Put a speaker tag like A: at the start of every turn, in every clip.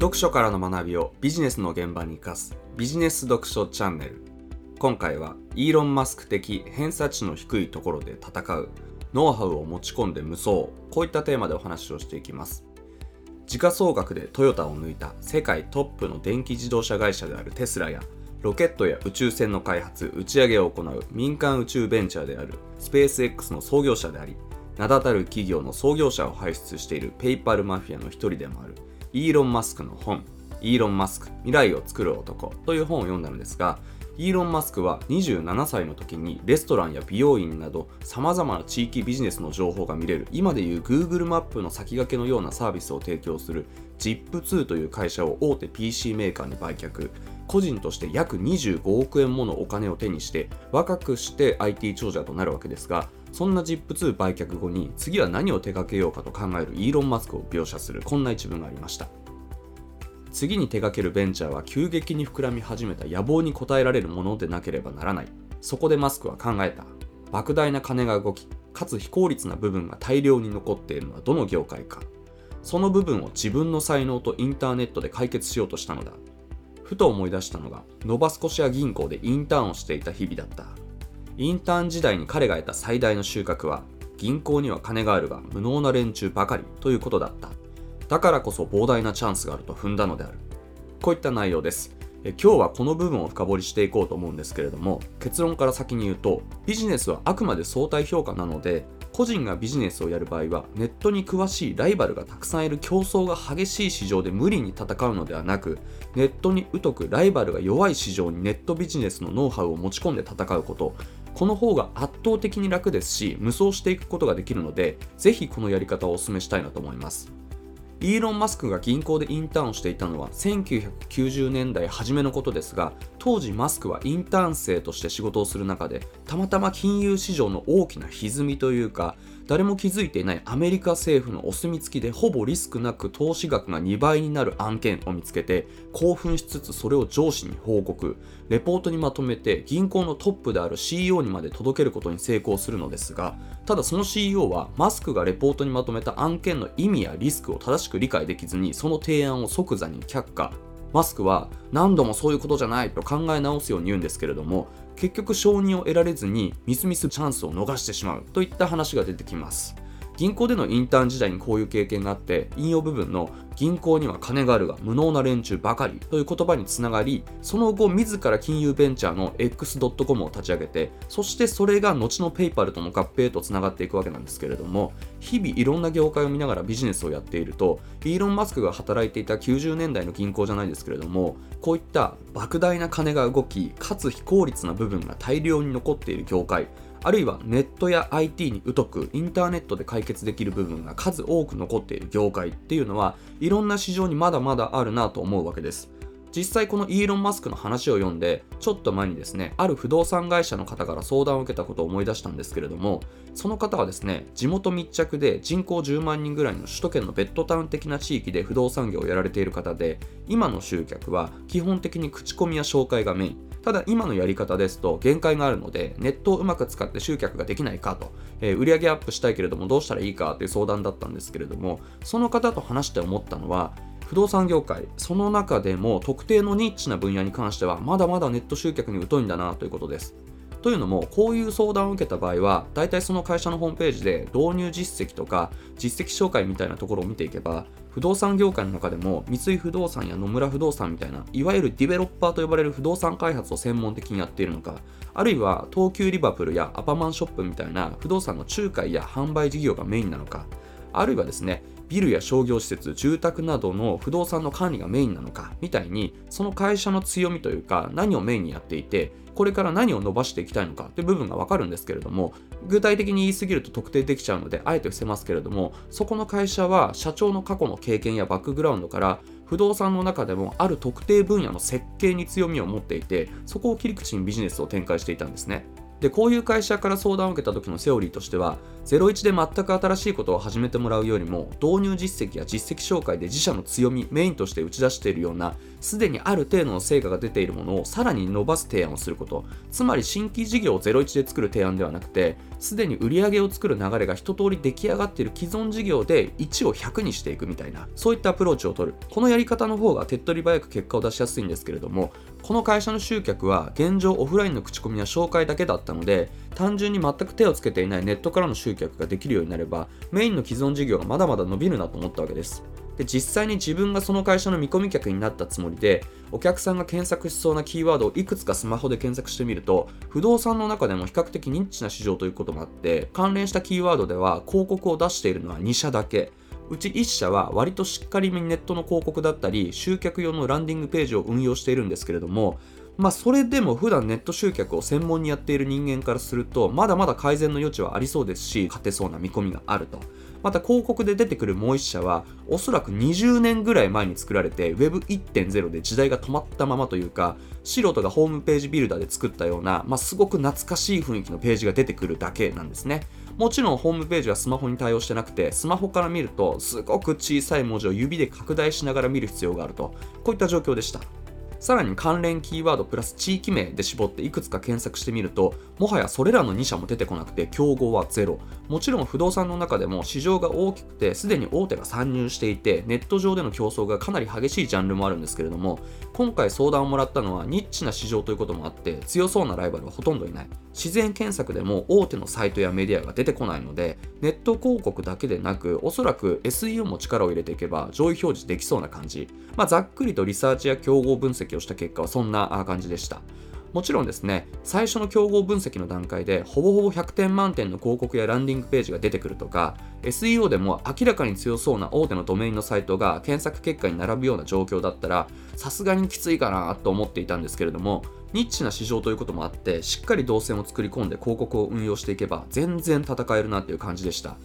A: 読書からの学びをビジネスの現場に生かす。ビジネス読書チャンネル。今回はイーロン・マスク的偏差値の低いところで戦う。ノウハウを持ち込んで無双。こういったテーマでお話をしていきます。時価総額でトヨタを抜いた世界トップの電気自動車会社であるテスラやロケットや宇宙船の開発打ち上げを行う民間宇宙ベンチャーであるスペース X の創業者であり名だたる企業の創業者を輩出しているペイパルマフィアの一人でもある。イーロン・マスクの本イーロン・マスク未来を作る男という本を読んだのですがイーロン・マスクは27歳の時にレストランや美容院など様々な地域ビジネスの情報が見れる今でいう Google マップの先駆けのようなサービスを提供する ZIP2 という会社を大手 PC メーカーに売却。個人として約25億円ものお金を手にして若くして IT 長者となるわけですがそんな ZIP2 売却後に次は何を手掛けようかと考えるイーロン・マスクを描写するこんな一文がありました。次に手掛けるベンチャーは急激に膨らみ始めた野望に応えられるものでなければならない。そこでマスクは考えた。莫大な金が動きかつ非効率な部分が大量に残っているのはどの業界か。その部分を自分の才能とインターネットで解決しようとしたのだ。ふと思い出したのがノバスコシア銀行でインターンをしていた日々だった。インターン時代に彼が得た最大の収穫は銀行には金があるが無能な連中ばかりということだった。だからこそ膨大なチャンスがあると踏んだのである。こういった内容です。え今日はこの部分を深掘りしていこうと思うんですけれども結論から先に言うとビジネスはあくまで相対評価なので個人がビジネスをやる場合はネットに詳しいライバルがたくさんいる競争が激しい市場で無理に戦うのではなくネットに疎くライバルが弱い市場にネットビジネスのノウハウを持ち込んで戦うこと。この方が圧倒的に楽ですし無双していくことができるのでぜひこのやり方をお勧めしたいなと思います。イーロン・マスクが銀行でインターンをしていたのは1990年代初めのことですが当時マスクはインターン生として仕事をする中でたまたま金融市場の大きな歪みというか誰も気づいていないアメリカ政府のお墨付きでほぼリスクなく投資額が2倍になる案件を見つけて興奮しつつそれを上司に報告。レポートにまとめて銀行のトップである CEO にまで届けることに成功するのですがただその CEO はマスクがレポートにまとめた案件の意味やリスクを正しく理解できずにその提案を即座に却下。マスクは何度もそういうことじゃないと考え直すように言うんですけれども結局承認を得られずにみすみすチャンスを逃してしまうといった話が出てきます。銀行でのインターン時代にこういう経験があって引用部分の銀行には金があるが無能な連中ばかりという言葉につながりその後自ら金融ベンチャーの X.com を立ち上げてそしてそれが後のペイパルとの合併とつながっていくわけなんですけれども日々いろんな業界を見ながらビジネスをやっているとイーロン・マスクが働いていた90年代の銀行じゃないですけれどもこういった莫大な金が動きかつ非効率な部分が大量に残っている業界あるいはネットや IT に疎くインターネットで解決できる部分が数多く残っている業界っていうのはいろんな市場にまだまだあるなと思うわけです。実際このイーロン・マスクの話を読んでちょっと前にですねある不動産会社の方から相談を受けたことを思い出したんですけれどもその方はですね地元密着で人口10万人ぐらいの首都圏のベッドタウン的な地域で不動産業をやられている方で今の集客は基本的に口コミや紹介がメイン。ただ今のやり方ですと限界があるのでネットをうまく使って集客ができないかと、えー、売上アップしたいけれどもどうしたらいいかという相談だったんですけれどもその方と話して思ったのは不動産業界その中でも特定のニッチな分野に関してはまだまだネット集客に疎いんだなということです。というのもこういう相談を受けた場合は大体その会社のホームページで導入実績とか実績紹介みたいなところを見ていけば不動産業界の中でも三井不動産や野村不動産みたいないわゆるディベロッパーと呼ばれる不動産開発を専門的にやっているのかあるいは東急リバプルやアパマンショップみたいな不動産の仲介や販売事業がメインなのかあるいはですねビルや商業施設住宅などの不動産の管理がメインなのかみたいにその会社の強みというか何をメインにやっていてこれから何を伸ばしていきたいのかという部分がわかるんですけれども具体的に言い過ぎると特定できちゃうのであえて伏せますけれどもそこの会社は社長の過去の経験やバックグラウンドから不動産の中でもある特定分野の設計に強みを持っていてそこを切り口にビジネスを展開していたんですね。でこういう会社から相談を受けた時のセオリーとしては01で全く新しいことを始めてもらうよりも導入実績や実績紹介で自社の強みメインとして打ち出しているようなすでにある程度の成果が出ているものをさらに伸ばす提案をすること。つまり新規事業を01で作る提案ではなくてすでに売り上げを作る流れが一通り出来上がっている既存事業で1を100にしていくみたいなそういったアプローチを取る。このやり方の方が手っ取り早く結果を出しやすいんですけれどもこの会社の集客は現状オフラインの口コミや紹介だけだったので単純に全く手をつけていないネットからの集客ができるようになればメインの既存事業がまだまだ伸びるなと思ったわけです。で実際に自分がその会社の見込み客になったつもりでお客さんが検索しそうなキーワードをいくつかスマホで検索してみると不動産の中でも比較的ニッチな市場ということもあって関連したキーワードでは広告を出しているのは2社だけ。うち1社は割としっかりめにネットの広告だったり集客用のランディングページを運用しているんですけれどもまあそれでも普段ネット集客を専門にやっている人間からするとまだまだ改善の余地はありそうですし勝てそうな見込みがあると。また広告で出てくるもう一社はおそらく20年ぐらい前に作られて Web1.0 で時代が止まったままというか素人がホームページビルダーで作ったような、まあ、すごく懐かしい雰囲気のページが出てくるだけなんですね。もちろんホームページはスマホに対応してなくてスマホから見るとすごく小さい文字を指で拡大しながら見る必要があると。こういった状況でした。さらに関連キーワードプラス地域名で絞っていくつか検索してみるともはやそれらの2社も出てこなくて競合はゼロ。もちろん不動産の中でも市場が大きくてすでに大手が参入していてネット上での競争がかなり激しいジャンルもあるんですけれども今回相談をもらったのはニッチな市場ということもあって強そうなライバルはほとんどいない。自然検索でも大手のサイトやメディアが出てこないのでネット広告だけでなくおそらく SEO も力を入れていけば上位表示できそうな感じ、まあ、ざっくりとリサーチや競合分析をした結果はそんな感じでした。もちろんですね、最初の競合分析の段階で、ほぼほぼ100点満点の広告やランディングページが出てくるとか、SEO でも明らかに強そうな大手のドメインのサイトが検索結果に並ぶような状況だったら、さすがにきついかなと思っていたんですけれども、ニッチな市場ということもあって、しっかり動線を作り込んで広告を運用していけば、全然戦えるなっていう感じでした。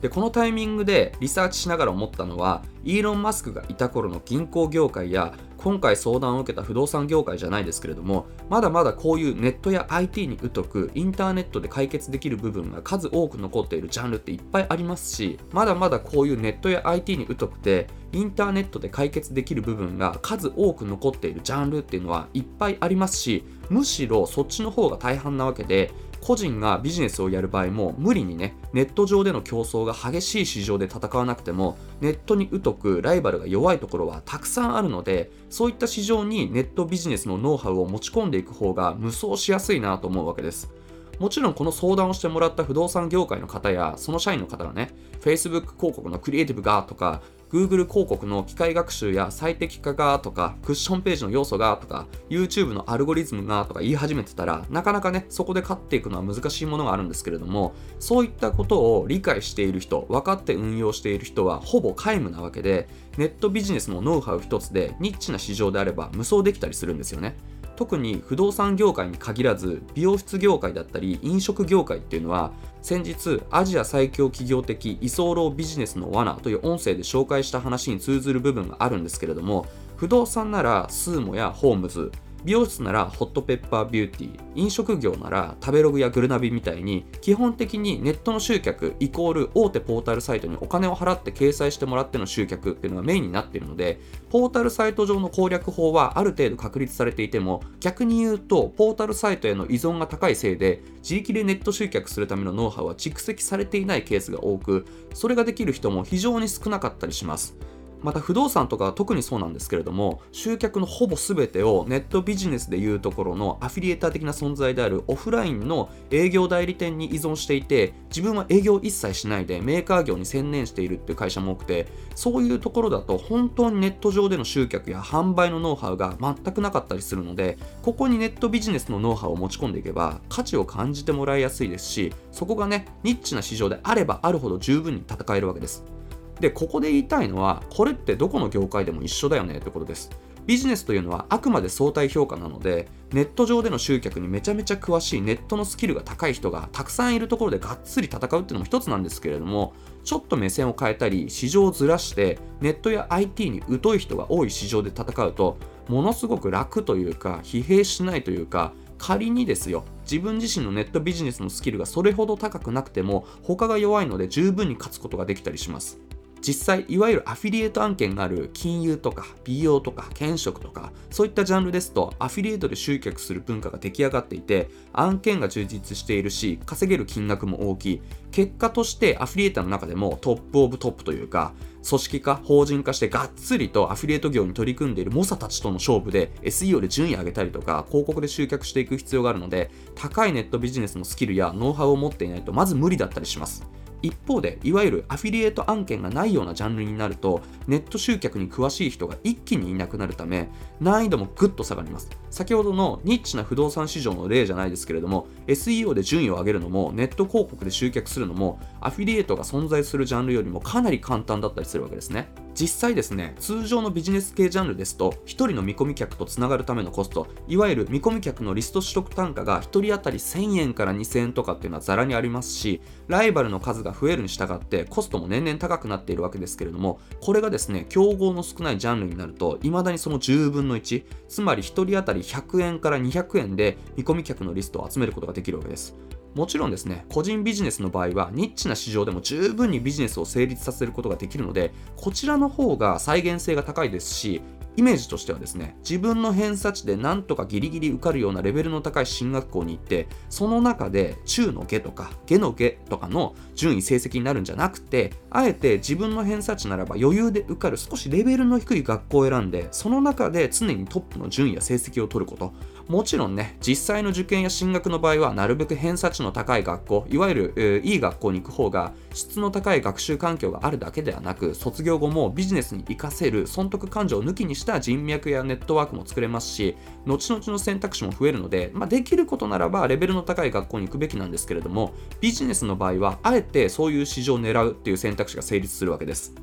A: でこのタイミングでリサーチしながら思ったのはイーロン・マスクがいた頃の銀行業界や今回相談を受けた不動産業界じゃないですけれどもまだまだこういうネットや IT に疎くインターネットで解決できる部分が数多く残っているジャンルっていっぱいありますしまだまだこういうネットや IT に疎くてインターネットで解決できる部分が数多く残っているジャンルっていうのはいっぱいありますしむしろそっちの方が大半なわけで個人がビジネスをやる場合も無理にねネット上での競争が激しい市場で戦わなくてもネットに疎くライバルが弱いところはたくさんあるのでそういった市場にネットビジネスのノウハウを持ち込んでいく方が無双しやすいなと思うわけです。もちろんこの相談をしてもらった不動産業界の方やその社員の方がね Facebook 広告のクリエイティブがとか Google 広告の機械学習や最適化がとか、クッションページの要素がとか、YouTube のアルゴリズムがとか言い始めてたら、なかなかね、そこで勝っていくのは難しいものがあるんですけれども、そういったことを理解している人、分かって運用している人はほぼ皆無なわけで、ネットビジネスのノウハウ一つでニッチな市場であれば無双できたりするんですよね。特に不動産業界に限らず美容室業界だったり飲食業界っていうのは先日アジア最強企業的居候ビジネスの罠という音声で紹介した話に通ずる部分があるんですけれども不動産ならスーモやホームズ美容室ならホットペッパービューティー飲食業なら食べログやグルナビみたいに基本的にネットの集客イコール大手ポータルサイトにお金を払って掲載してもらっての集客っていうのがメインになっているのでポータルサイト上の攻略法はある程度確立されていても逆に言うとポータルサイトへの依存が高いせいで自力でネット集客するためのノウハウは蓄積されていないケースが多くそれができる人も非常に少なかったりします。また不動産とかは特にそうなんですけれども集客のほぼ全てをネットビジネスでいうところのアフィリエーター的な存在であるオフラインの営業代理店に依存していて自分は営業一切しないでメーカー業に専念しているっていう会社も多くてそういうところだと本当にネット上での集客や販売のノウハウが全くなかったりするのでここにネットビジネスのノウハウを持ち込んでいけば価値を感じてもらいやすいですしそこがねニッチな市場であればあるほど十分に戦えるわけです。でここで言いたいのはこれってどこの業界でも一緒だよねってことです。ビジネスというのはあくまで相対評価なのでネット上での集客にめちゃめちゃ詳しいネットのスキルが高い人がたくさんいるところでがっつり戦うっていうのも一つなんですけれどもちょっと目線を変えたり市場をずらしてネットや IT に疎い人が多い市場で戦うとものすごく楽というか疲弊しないというか仮にですよ自分自身のネットビジネスのスキルがそれほど高くなくても他が弱いので十分に勝つことができたりします。実際いわゆるアフィリエイト案件がある金融とか美容とか建築とかそういったジャンルですとアフィリエイトで集客する文化が出来上がっていて案件が充実しているし稼げる金額も大きい。結果としてアフィリエイターの中でも top of top というか組織化法人化してがっつりとアフィリエイト業に取り組んでいる猛者たちとの勝負で SEO で順位上げたりとか広告で集客していく必要があるので高いネットビジネスのスキルやノウハウを持っていないとまず無理だったりします。一方でいわゆるアフィリエイト案件がないようなジャンルになるとネット集客に詳しい人が一気にいなくなるため難易度もぐっと下がります。先ほどのニッチな不動産市場の例じゃないですけれども SEO で順位を上げるのもネット広告で集客するのもアフィリエイトが存在するジャンルよりもかなり簡単だったりするわけですね。実際ですね通常のビジネス系ジャンルですと1人の見込み客とつながるためのコストいわゆる見込み客のリスト取得単価が1人当たり1000円から2000円とかっていうのはざらにありますしライバルの数がが増えるに従ってコストも年々高くなっているわけですけれどもこれがですね競合の少ないジャンルになると未だにその10分の1つまり1人当たり100円から200円で見込み客のリストを集めることができるわけです。もちろんですね、個人ビジネスの場合は、ニッチな市場でも十分にビジネスを成立させることができるので、こちらの方が再現性が高いですし、イメージとしてはですね、自分の偏差値でなんとかギリギリ受かるようなレベルの高い進学校に行って、その中で中の下とか下の下とかの順位成績になるんじゃなくて、あえて自分の偏差値ならば余裕で受かる少しレベルの低い学校を選んで、その中で常にトップの順位や成績を取ること。もちろんね、実際の受験や進学の場合は、なるべく偏差値の高い学校、いわゆる、えー、いい学校に行く方が、質の高い学習環境があるだけではなく、卒業後もビジネスに活かせる損得感情を抜きにしてした人脈やネットワークも作れますし、後々の選択肢も増えるので、まあ、できることならばレベルの高い学校に行くべきなんですけれども、ビジネスの場合は、あえてそういう市場を狙うっていう選択肢が成立するわけです。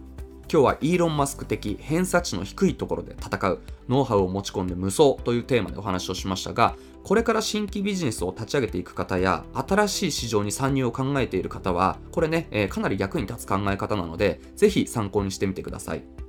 A: 今日はイーロン・マスク的偏差値の低いところで戦うノウハウを持ち込んで無双というテーマでお話をしましたがこれから新規ビジネスを立ち上げていく方や新しい市場に参入を考えている方はこれね、えー、かなり役に立つ考え方なのでぜひ参考にしてみてください。